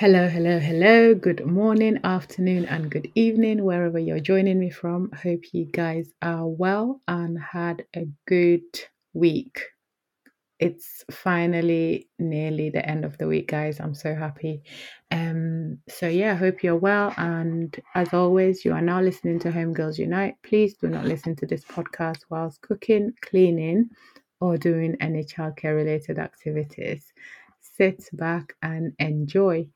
Hello, hello, hello. Good morning, afternoon, and good evening, wherever you're joining me from. Hope you guys are well and had a good week. It's finally nearly the end of the week, guys. I'm so happy. Um, so yeah, hope you're well. And as always, you are now listening to Home Girls Unite. Please do not listen to this podcast whilst cooking, cleaning, or doing any childcare related activities. Sit back and enjoy.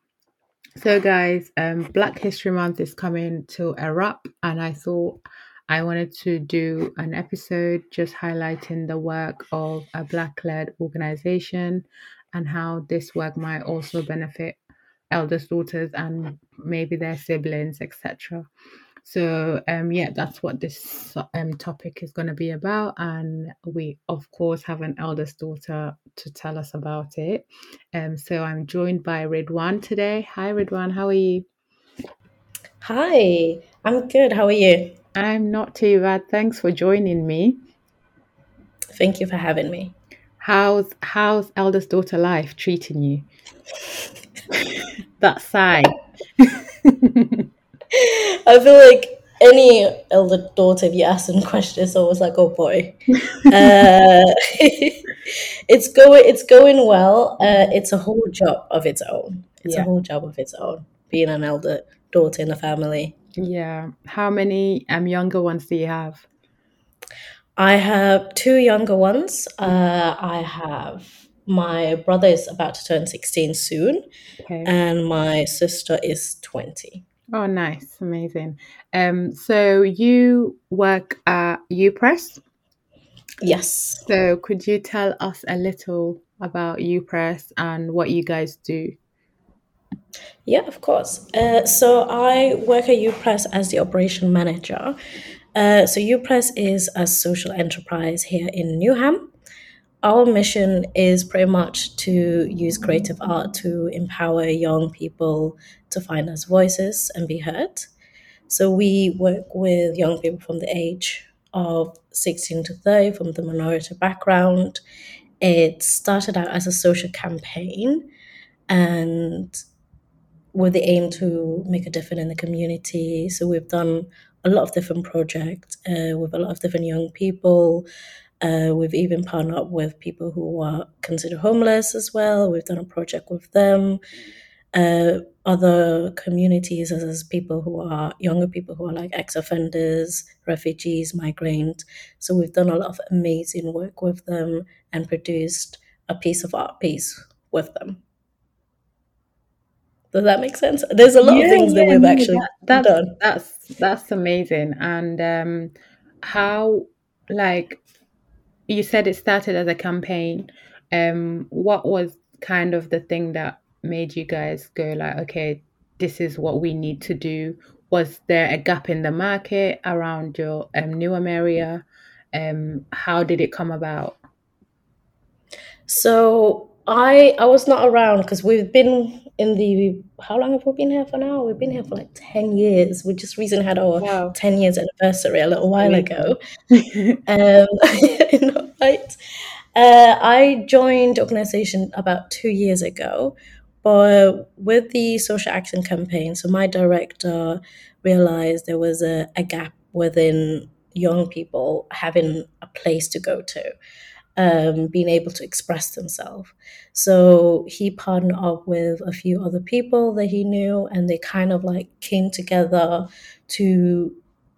So, guys, um, Black History Month is coming to a wrap, and I thought I wanted to do an episode just highlighting the work of a Black led organization and how this work might also benefit eldest daughters and maybe their siblings, etc. So um, yeah, that's what this um, topic is going to be about, and we of course have an eldest daughter to tell us about it. Um, so I'm joined by Ridwan today. Hi Ridwan, how are you? Hi, I'm good. How are you? I'm not too bad. Thanks for joining me. Thank you for having me. How's how's eldest daughter life treating you? that sigh. I feel like any elder daughter, if you ask them questions, it's always like, "Oh boy." uh, it's going, it's going well. Uh, it's a whole job of its own. It's Yeah. a whole job of its own. Being an elder daughter in the family. Yeah. How many um younger ones do you have? I have two younger ones. Uh, I have my brother is about to turn sixteen soon, Okay. and my sister is twenty. Oh, nice, amazing. Um, so you work at UPress. Yes. So could you tell us a little about UPress and what you guys do? Yeah, of course. Uh, so I work at UPress as the operation manager. Uh, so UPress is a social enterprise here in Newham. Our mission is pretty much to use creative art to empower young people to find us voices and be heard. So we work with young people from the age of 16 to 30 from the minority background. It started out as a social campaign and with the aim to make a difference in the community. So we've done a lot of different projects uh, with a lot of different young people. Uh, we've even partnered up with people who are considered homeless as well. We've done a project with them. Uh, other communities, as as people who are younger people who are like ex offenders, refugees, migrants. So we've done a lot of amazing work with them and produced a piece of art piece with them. Does that make sense? There's a lot of Yeah, things that we've actually that, that's done. that's that's amazing. And um, how like you said it started as a campaign. Um, what was kind of the thing that made you guys go like, okay, this is what we need to do? Was there a gap in the market around your um, Newham area? Um, how did it come about? So I I was not around because we've been in the how long have we been here for now? We've been here for like ten years. We just recently had our Wow. ten years anniversary a little while ago. Um, right? Uh, I joined the organization about two years ago, but with the social action campaign, so my director realized there was a, a gap within young people having a place to go to, um, being able to express themselves. So he partnered up with a few other people that he knew, and they kind of like came together to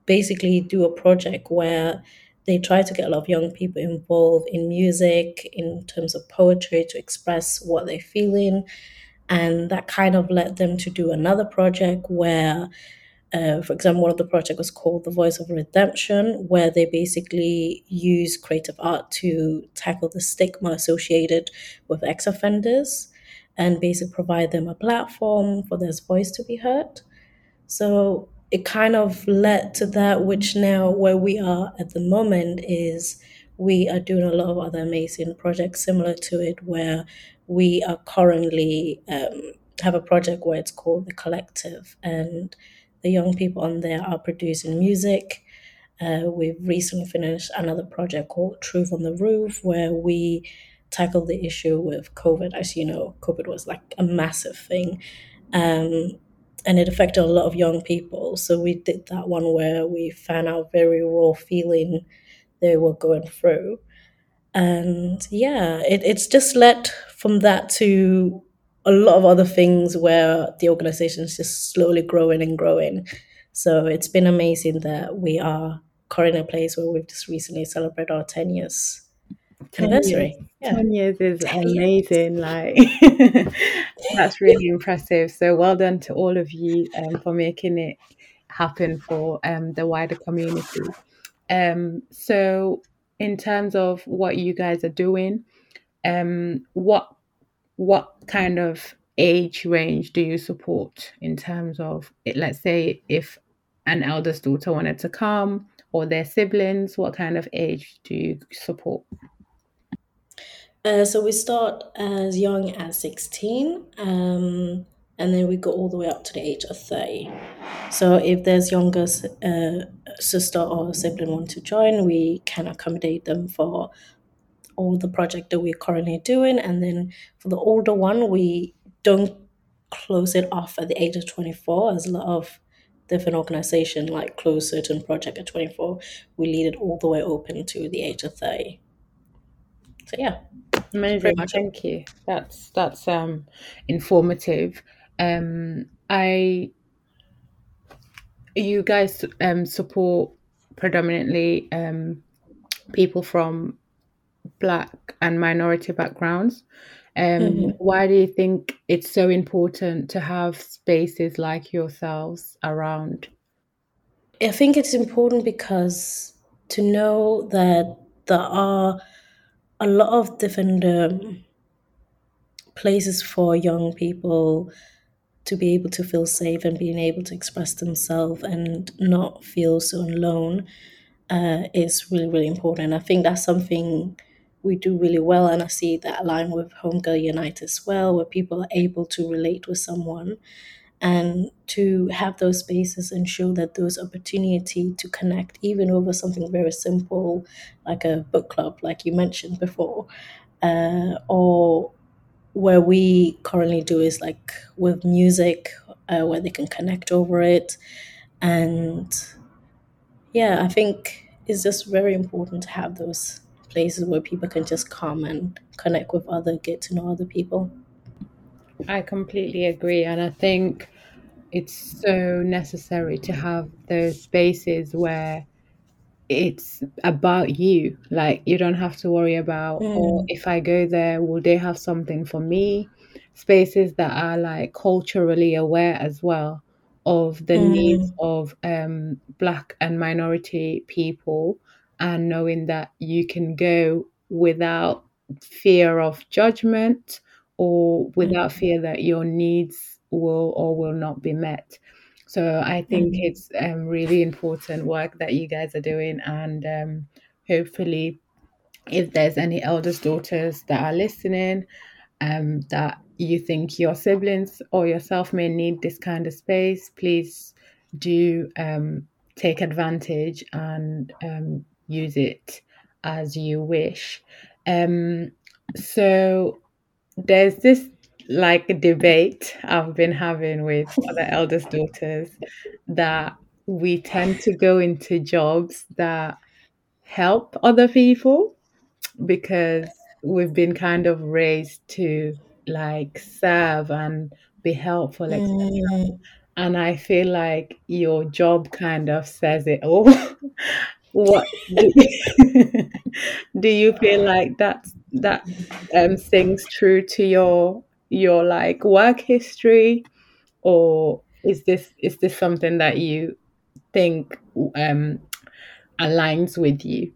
basically do a project where they try to get a lot of young people involved in music, in terms of poetry, to express what they're feeling. And that kind of led them to do another project where, uh, for example, one of the projects was called The Voice of Redemption, where they basically use creative art to tackle the stigma associated with ex offenders and basically provide them a platform for their voice to be heard. So it kind of led to that, which now where we are at the moment is we are doing a lot of other amazing projects similar to it, where we are currently um, have a project where it's called the Collective, and the young people on there are producing music. Uh, we've recently finished another project called Truth on the Roof, where we tackle the issue with COVID. As you know, COVID was like a massive thing, Um, and it affected a lot of young people. So we did that one where we found out very raw feeling they were going through. And yeah, it, it's just led from that to a lot of other things where the organization is just slowly growing and growing. So it's been amazing that we are currently in a place where we've just recently celebrated our 10 years 10 years, anniversary. Yeah. 10 years is 10 years. amazing. Like, that's really impressive. So, well done to all of you um, for making it happen for um, the wider community. Um, so, in terms of what you guys are doing, um, what what kind of age range do you support in terms of it? Let's say if an eldest daughter wanted to come or their siblings, what kind of age do you support? Uh, so we start as young as 16, um, and then we go all the way up to the age of 30. So if there's younger uh, sister or sibling want to join, we can accommodate them for all the project that we're currently doing. And then for the older one, we don't close it off at the age of 24 as a lot of different organization like close certain project at 24 we leave it all the way open to the age of 30 so yeah Amazing, thank you. That's that's um informative. Um I you guys um support predominantly um people from black and minority backgrounds. Um Mhm. why do you think it's so important to have spaces like yourselves around? I think it's important because to know that there are a lot of different um, places for young people to be able to feel safe and being able to express themselves and not feel so alone uh, is really, really important. I think that's something we do really well, and I see that align with Homegirl Unite as well, where people are able to relate with someone and to have those spaces and show that those opportunity to connect even over something very simple like a book club like you mentioned before. Uh, or where we currently do is like with music uh, where they can connect over it. And yeah i think it's just very important to have those places where people can just come and connect with other get to know other people I completely agree, and I think it's so necessary to have those spaces where it's about you. Like you don't have to worry about, or mm, if I go there, will they have something for me? Spaces that are like culturally aware as well of the needs mm, of um, Black and minority people, and knowing that you can go without fear of judgment or without mm, fear that your needs will or will not be met. So I think mm, it's um, really important work that you guys are doing, and um, hopefully, if there's any eldest daughters that are listening, um, that you think your siblings or yourself may need this kind of space, please do um, take advantage and um, use it as you wish. Um, so there's this like debate I've been having with other eldest daughters that we tend to go into jobs that help other people because we've been kind of raised to like serve and be helpful, mm. And I feel like your job kind of says it all. What do do you feel like that that um sings true to your your like work history, or is this is this something that you think um aligns with you?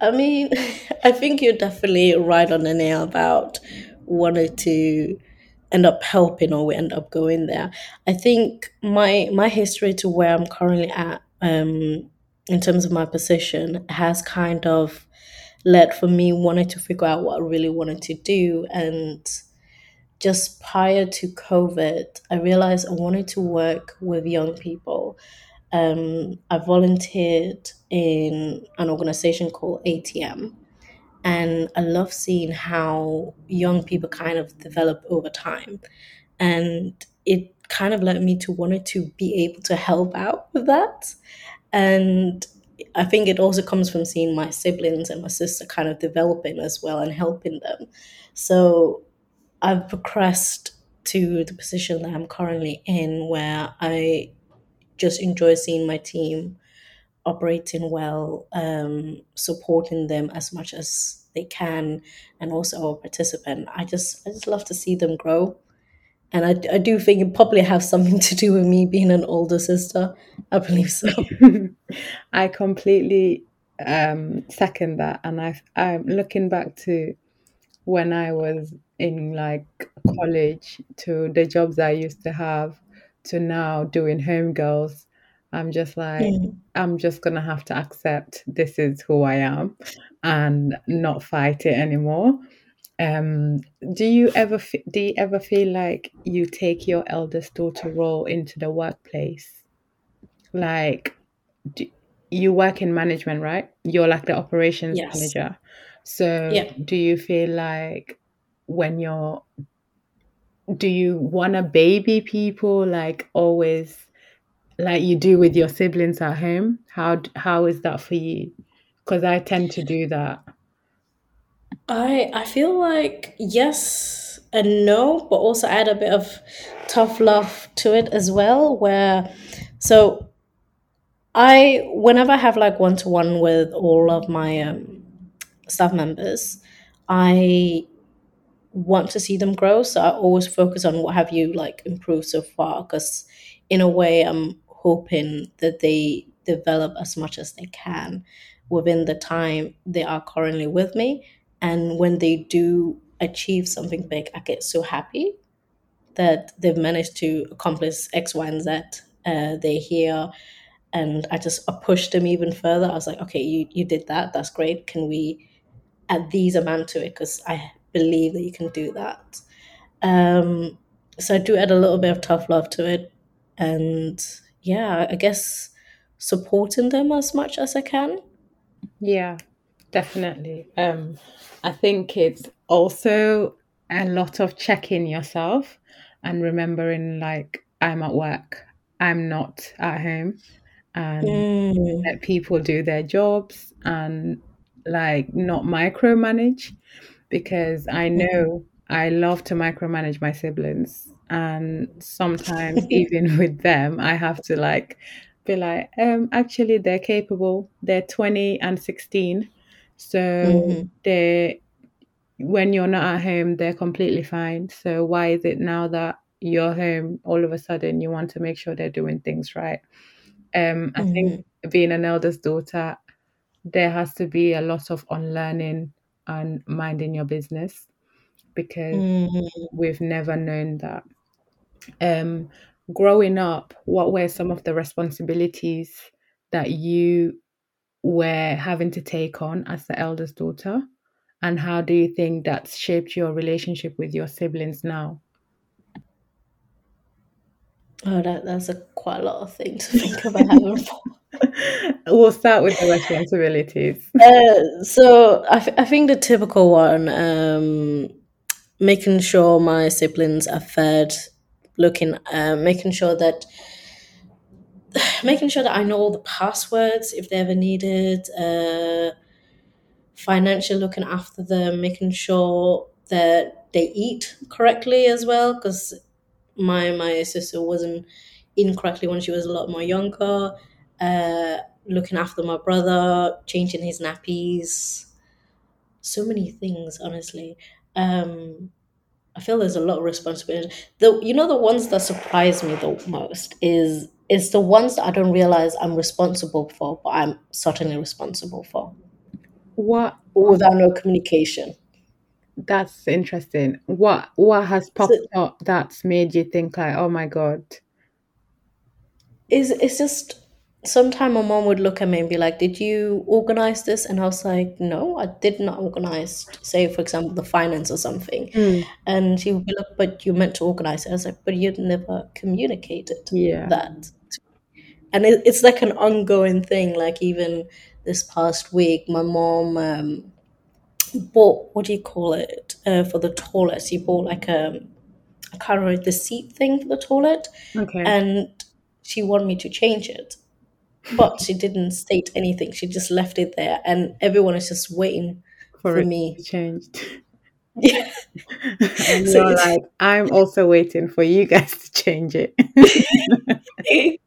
I mean, I think you're definitely right on the nail about wanting to end up helping or we end up going there. I think my my history to where I'm currently at, um, in terms of my position, has kind of led for me wanting to figure out what I really wanted to do. And just prior to COVID, I realized I wanted to work with young people. Um, I volunteered in an organization called ATM, and I love seeing how young people kind of develop over time. and it kind of led me to wanted to be able to help out with that. And I think it also comes from seeing my siblings and my sister kind of developing as well and helping them. So I've progressed to the position that I'm currently in where I just enjoy seeing my team operating well, um, supporting them as much as they can, and also our participant. I just I just love to see them grow, and I, I do think it probably has something to do with me being an older sister. I believe so. I completely um, second that, and I I'm looking back to when I was in like college to the jobs I used to have to now doing home girls. I'm just like, Mm. I'm just gonna have to accept this is who I am and not fight it anymore. Um, do you ever fe- do you ever feel like you take your eldest daughter role into the workplace? Like, do, you work in management, right? You're like the operations Yes. manager. So, Yeah. do you feel like when you're, do you want to baby people like always, like you do with your siblings at home? How how is that for you? Because I tend to do that. I I feel like yes and no, but also add a bit of tough love to it as well. Where so I whenever I have like one to one with all of my um, staff members, I want to see them grow. So I always focus on what have you like improved so far, because in a way I'm hoping that they develop as much as they can within the time they are currently with me. And when they do achieve something big, I get so happy that they've managed to accomplish X, Y, and Z. Uh, they're here, and I just I pushed them even further. I was like, okay, you you did that. That's great. Can we add these amount to it? Because I believe that you can do that. Um, so I do add a little bit of tough love to it, and yeah, I guess supporting them as much as I can. Yeah, definitely. Um, I think it's also a lot of checking yourself and remembering like I'm at work, I'm not at home, and Mm, let people do their jobs and like not micromanage because I know I love to micromanage my siblings. And sometimes, even with them, I have to like be like, um, actually, they're capable. They're 20 and 16. So mhm, they, when you're not at home, they're completely fine. So why is it now that you're home, all of a sudden you want to make sure they're doing things right? Um, I think mhm, being an eldest daughter, there has to be a lot of unlearning and minding your business because mhm. we've never known that. Um, growing up, what were some of the responsibilities that you were having to take on as the eldest daughter? And how do you think that's shaped your relationship with your siblings now? Oh, that that's a quite a lot of things to think about we'll start with the responsibilities. Uh, so I, th- I think the typical one, um, making sure my siblings are fed, looking, uh, making sure that, making sure that I know all the passwords if they ever needed, uh, financially looking after them, making sure that they eat correctly as well, because my my sister wasn't eating correctly when she was a lot more younger. Uh, looking after my brother, changing his nappies, so many things honestly um i feel there's a lot of responsibility the you know the ones that surprise me the most is is the ones that i don't realize i'm responsible for but i'm certainly responsible for. What without no communication. That's interesting. What what has so popped up that's made you think like, oh my God, it's, it's just sometimes my mom would look at me and be like did you organize this? And i was like no i did not organize say for example the finance or something. Mm, and she would be like but you meant to organize it. I was like but you'd never communicated yeah. that and it, it's like an ongoing thing like even this past week my mom um, bought what do you call it uh, for the toilet she bought like a I can't remember the seat thing for the toilet, Okay. and she wanted me to change it, but she didn't state anything. She just left it there, and everyone is just waiting for, for me. to changed. Yeah. and So you're like, I'm also waiting for you guys to change it.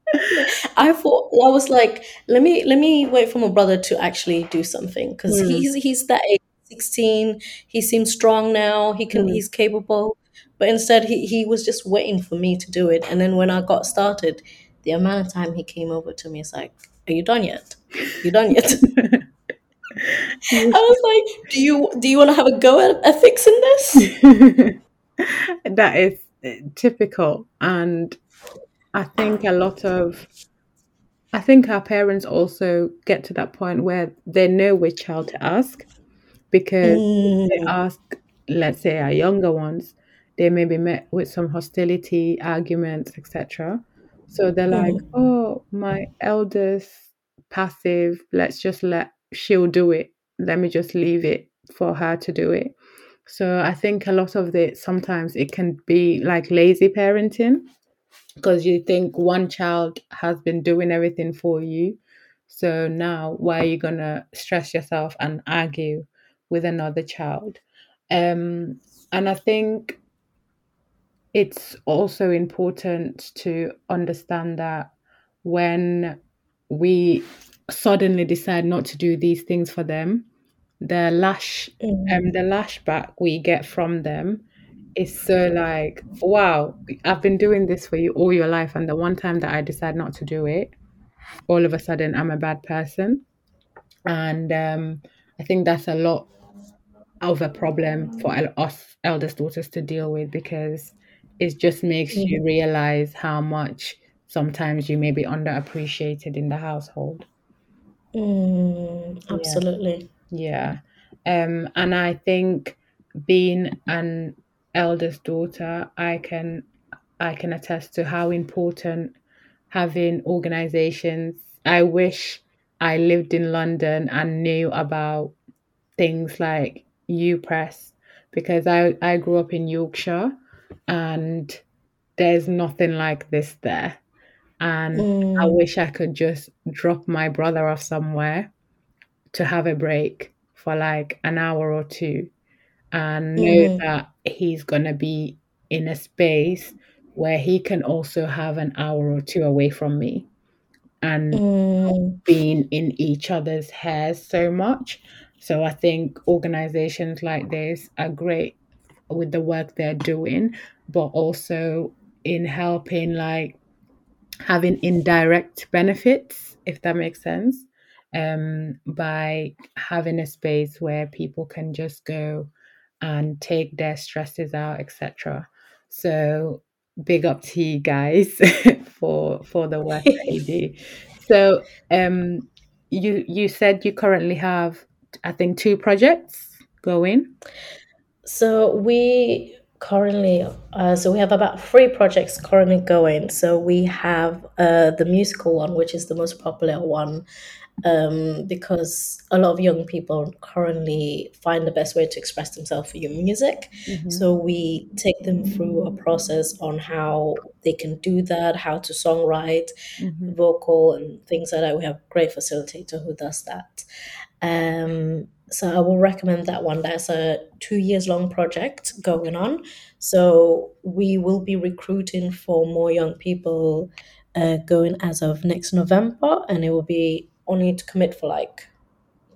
I thought I was like, let me let me wait for my brother to actually do something because Mm. he's he's that age, sixteen. He seems strong now. He can Mm. he's capable, but instead he he was just waiting for me to do it. And then when I got started, the amount of time he came over to me is like, "Are you done yet? You done yet?" I was like, "Do you do you want to have a go at, at fixing this?" that is uh, typical and i think a lot of i think our parents also get to that point where they know which child to ask because Mm, they ask let's say our younger ones they may be met with some hostility arguments etc so they're like mm, oh my eldest passive let's just let she'll do it let me just leave it for her to do it so I think a lot of it sometimes it can be like lazy parenting because you think one child has been doing everything for you. So now why are you gonna stress yourself and argue with another child? Um and I think it's also important to understand that when we suddenly decide not to do these things for them, the lash mm, um the lashback we get from them is so like wow i've been doing this for you all your life and the one time that i decide not to do it all of a sudden i'm a bad person. And um i think that's a lot of a problem for us eldest daughters to deal with because it just makes mm, you realize how much sometimes you may be underappreciated in the household mm, yeah absolutely. Yeah. Um, and I think being an eldest daughter, I can I can attest to how important having organizations. I wish I lived in London and knew about things like U Press because I, I grew up in Yorkshire and there's nothing like this there. And I Mm, wish I could just drop my brother off somewhere to have a break for like an hour or two and know that he's going to be in a space where he can also have an hour or two away from me and Mm, being in each other's hairs so much. So I think organizations like this are great with the work they're doing, but also in helping like having indirect benefits, if that makes sense, um, by having a space where people can just go and take their stresses out, etc. So big up to you guys for for the work that you do. So um, you you said you currently have, I think, two projects going. So we currently, uh, so we have about three projects currently going. So we have uh, the musical one, which is the most popular one, um, because a lot of young people currently find the best way to express themselves through music. hmm So we take them through a process on how they can do that, how to songwrite, hmm vocal, and things like that. We have a great facilitator who does that. Um, so I will recommend that one. That's a two years long project going on. So we will be recruiting for more young people uh, going as of next November, and it will be only to commit for like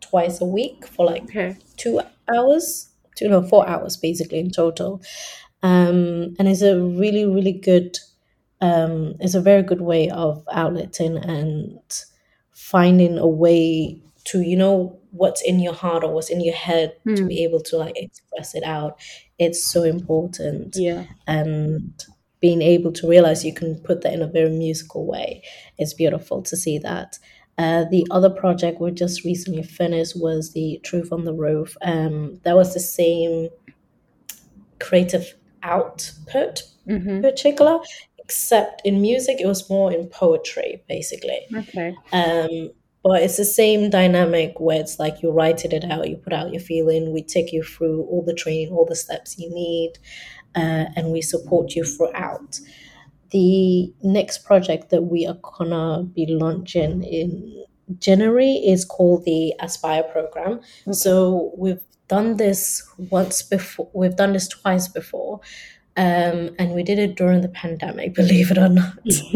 twice a week for like Okay. two hours, two no four hours basically in total. Um, and it's a really really good um, it's a very good way of outletting and finding a way to you know what's in your heart or what's in your head to Hmm. be able to like express it out it's so important Yeah. and being able to realize you can put that in a very musical way it's beautiful to see that uh, the other project we just recently finished was the truth on the roof um, that was the same creative output hmm particular, except in music, it was more in poetry, basically. Okay. Um, but it's the same dynamic where it's like you write it out, you put out your feeling, we take you through all the training, all the steps you need. uh, and we support you throughout. The next project that we are gonna be launching in January is called the Aspire program. Okay. So we've done this once before. We've done this twice before. Um, and we did it during the pandemic, believe it or not.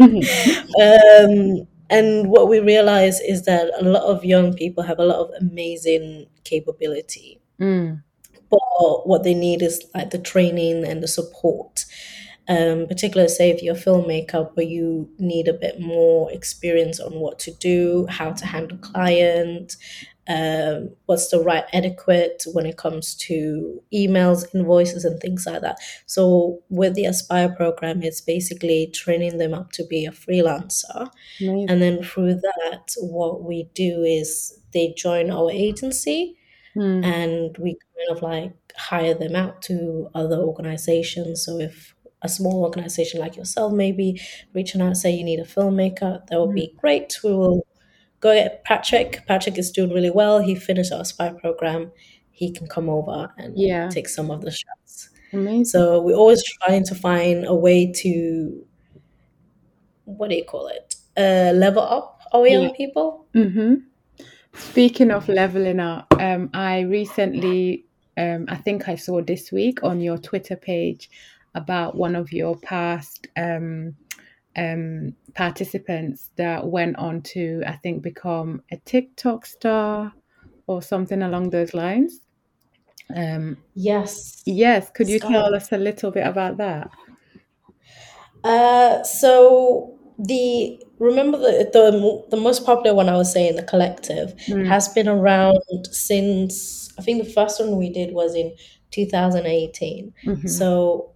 um, and what we realize is that a lot of young people have a lot of amazing capability. Mm. But what they need is like the training and the support um, particularly say if you're a filmmaker but you need a bit more experience on what to do how to handle client um, what's the right etiquette when it comes to emails invoices and things like that. So with the aspire program it's basically training them up to be a freelancer. And then through that what we do is they join our agency mm. and we kind of like hire them out to other organizations. So if a small organization like yourself maybe reaching out say you need a filmmaker that would mm. be great. We will go get patrick patrick is doing really well he finished our Aspire program he can come over and yeah. take some of the shots Amazing. so we're always trying to find a way to what do you call it uh, level up our young yeah. people mm-hmm. speaking of leveling up um, i recently um, i think i saw this week on your twitter page about one of your past um, um, participants that went on to, I think, become a TikTok star or something along those lines. Um, yes. Yes. Could you tell us a little bit about that? Uh, so the remember the, the the most popular one I was saying the collective mm. has been around since I think the first one we did was in 2018. Mm-hmm. So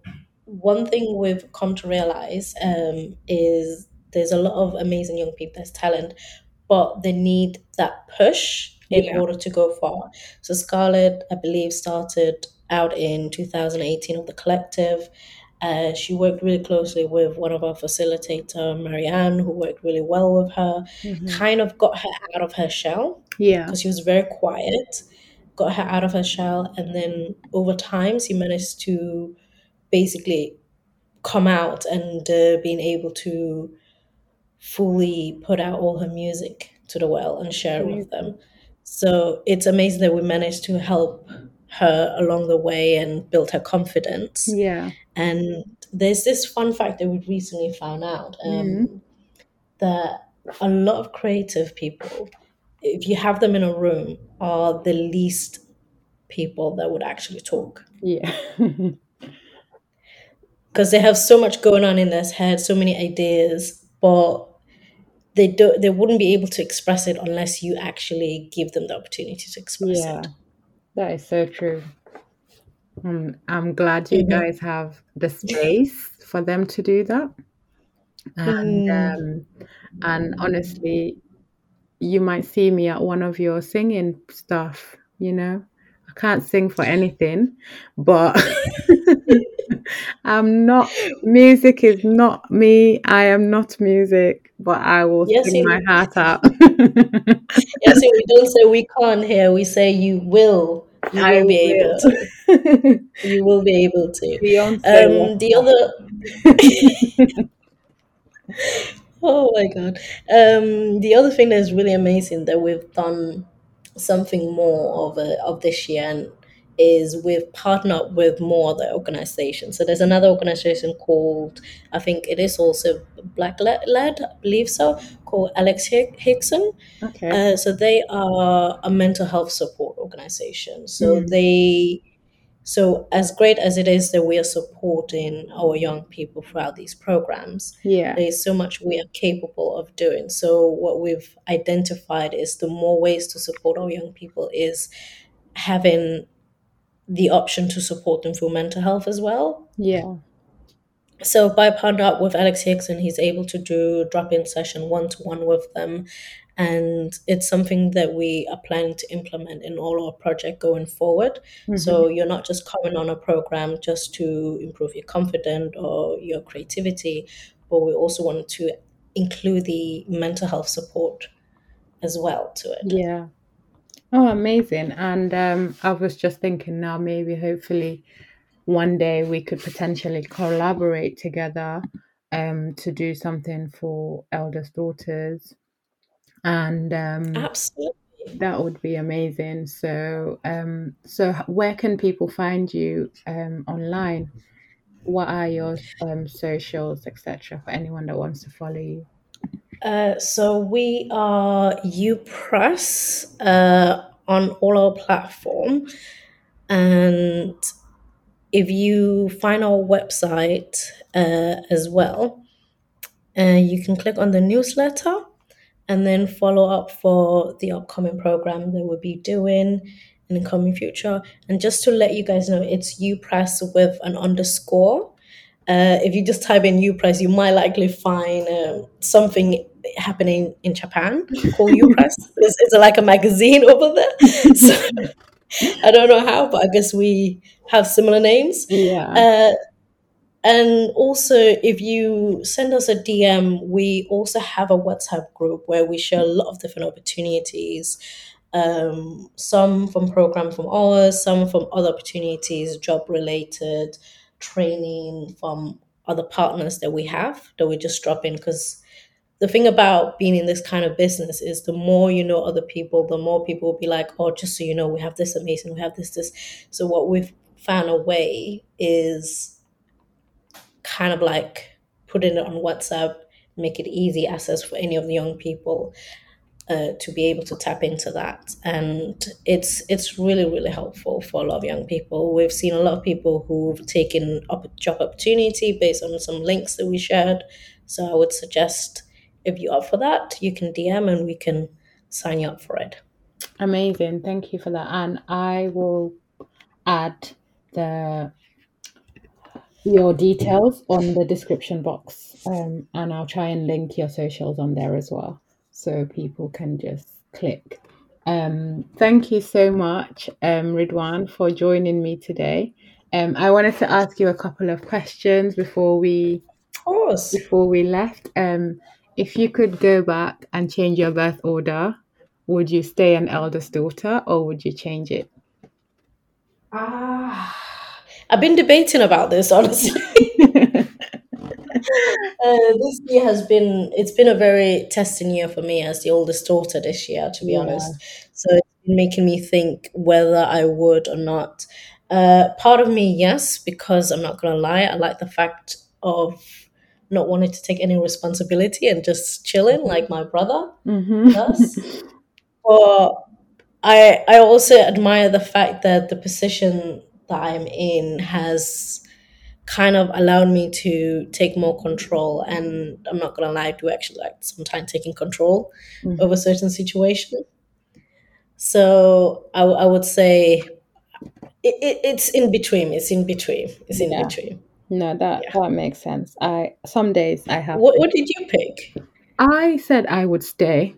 one thing we've come to realize um, is there's a lot of amazing young people, there's talent, but they need that push in yeah. order to go far. So Scarlett, I believe, started out in 2018 of the collective. Uh, she worked really closely with one of our facilitator, Marianne, who worked really well with her. Mm-hmm. Kind of got her out of her shell. Yeah, because she was very quiet. Got her out of her shell, and then over time, she managed to basically come out and uh, being able to fully put out all her music to the world and share it with them. So it's amazing that we managed to help her along the way and build her confidence. Yeah. And there's this fun fact that we recently found out um, mm-hmm. that a lot of creative people, if you have them in a room, are the least people that would actually talk. Yeah. because they have so much going on in their head, so many ideas, but they don't they wouldn't be able to express it unless you actually give them the opportunity to express yeah, it. That is so true. Um, I'm glad you mm-hmm. guys have the space for them to do that. And mm. um, and honestly, you might see me at one of your singing stuff, you know. I can't sing for anything, but I'm not music is not me. I am not music, but I will yes, sing my heart out. yes, we don't say we can't hear, we say you will. You I will be able to. you will be able to. Beyonce um, the other Oh my god. Um the other thing that's really amazing that we've done something more of a, of this year and is we've partnered with more other organizations. So there's another organization called, I think it is also Black led, I believe so, called Alex Hickson. Okay. Uh, so they are a mental health support organization. So mm. they, so as great as it is that we are supporting our young people throughout these programs, yeah, there's so much we are capable of doing. So what we've identified is the more ways to support our young people is having the option to support them through mental health as well. Yeah. So by partner up with Alex Hickson he's able to do drop-in session one-to-one with them. And it's something that we are planning to implement in all our project going forward. Mm-hmm. So you're not just coming on a program just to improve your confidence or your creativity, but we also want to include the mental health support as well to it. Yeah. Oh, amazing. And um, I was just thinking now, maybe hopefully one day we could potentially collaborate together um, to do something for eldest daughters. And um, Absolutely. that would be amazing. So, um, so where can people find you um, online? What are your um, socials, etc., for anyone that wants to follow you? Uh, so we are UPress uh, on all our platform, and if you find our website uh, as well, uh, you can click on the newsletter and then follow up for the upcoming program that we'll be doing in the coming future. And just to let you guys know, it's UPress with an underscore. Uh, if you just type in UPress, you might likely find um, something happening in Japan called UPress. it's, it's like a magazine over there. So I don't know how, but I guess we have similar names. Yeah. Uh, and also, if you send us a DM, we also have a WhatsApp group where we share a lot of different opportunities. Um, some from program from ours, some from other opportunities, job related, training from other partners that we have that we just drop in because the thing about being in this kind of business is the more you know other people, the more people will be like, oh, just so you know, we have this amazing, we have this, this. So what we've found a way is kind of like putting it on WhatsApp, make it easy access for any of the young people uh, to be able to tap into that. And it's it's really really helpful for a lot of young people. We've seen a lot of people who've taken up job opportunity based on some links that we shared. So I would suggest if you're up for that, you can DM and we can sign you up for it. Amazing. Thank you for that. And I will add the your details on the description box. Um, and I'll try and link your socials on there as well so people can just click. Um, thank you so much, um, Ridwan, for joining me today. Um, I wanted to ask you a couple of questions before we Of course. before we left. Um, if you could go back and change your birth order, would you stay an eldest daughter or would you change it? Ah, I've been debating about this honestly. Uh, this year has been it's been a very testing year for me as the oldest daughter this year, to be Yeah. honest. So it's been making me think whether I would or not. Uh, part of me, yes, because I'm not gonna lie, I like the fact of not wanting to take any responsibility and just chilling like my brother hmm does. But I I also admire the fact that the position that I'm in has kind of allowed me to take more control and I'm not gonna lie, I do actually like sometimes taking control Mhm. over certain situations. So I, I would say it, it, it's in between. It's in between. It's in Yeah. between. No, that Yeah. that makes sense. I some days I have. What what did you pick? I said I would stay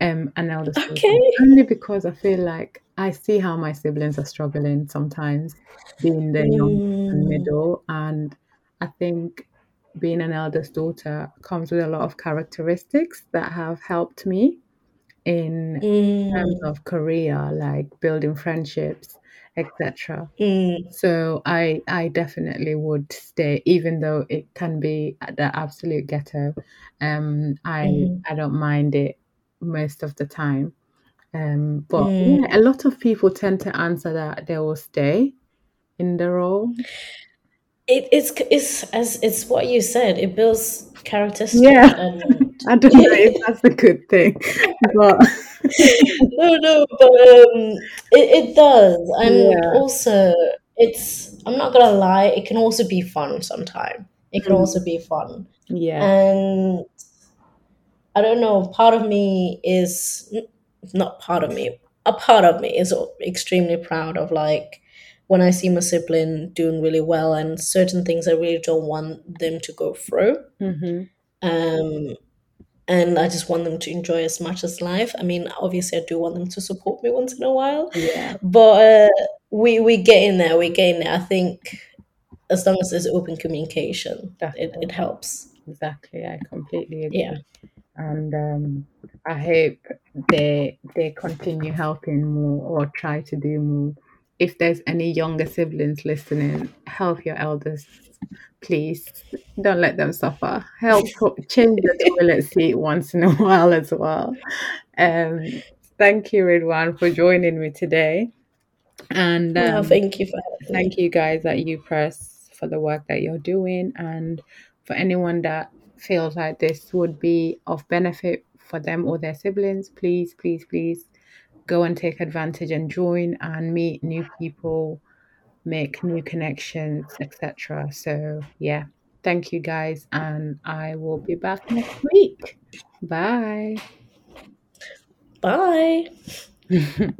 um an eldest daughter Okay. only because I feel like I see how my siblings are struggling sometimes being the young and Mm, middle, and I think being an eldest daughter comes with a lot of characteristics that have helped me in terms mm, of career, like building friendships, etc. mm, So I I definitely would stay, even though it can be the absolute ghetto. Um, I mhm, I don't mind it most of the time. Um, but mm. yeah, a lot of people tend to answer that they will stay in the role. It, it's it's as it's what you said. It builds characteristics Yeah, and I don't know if that's a good thing, but no, no, but um, it, it does, and yeah, also it's. I'm not gonna lie. It can also be fun sometimes. It can mm, also be fun, yeah, and I don't know. Part of me is not part of me. A part of me is extremely proud of like when I see my sibling doing really well and certain things I really don't want them to go through. hmm Um, and I just want them to enjoy as much as life. I mean, obviously, I do want them to support me once in a while, yeah, but uh, we we get in there. We get in there. I think as long as there's open communication, it, it helps. exactly. I completely agree. Yeah. And um, I hope they they continue helping more or try to do more if there's any younger siblings listening, help your elders, please. Don't let them suffer. Help change the toilet seat once in a while as well. Um, thank you, Ridwan, for joining me today. And um, no, thank you for thank you guys at UPress for the work that you're doing, and for anyone that feels like this would be of benefit for them or their siblings, please, please, please go and take advantage and join and meet new people, make new connections, etc. So, yeah, thank you guys, and I will be back next week. Bye. Bye.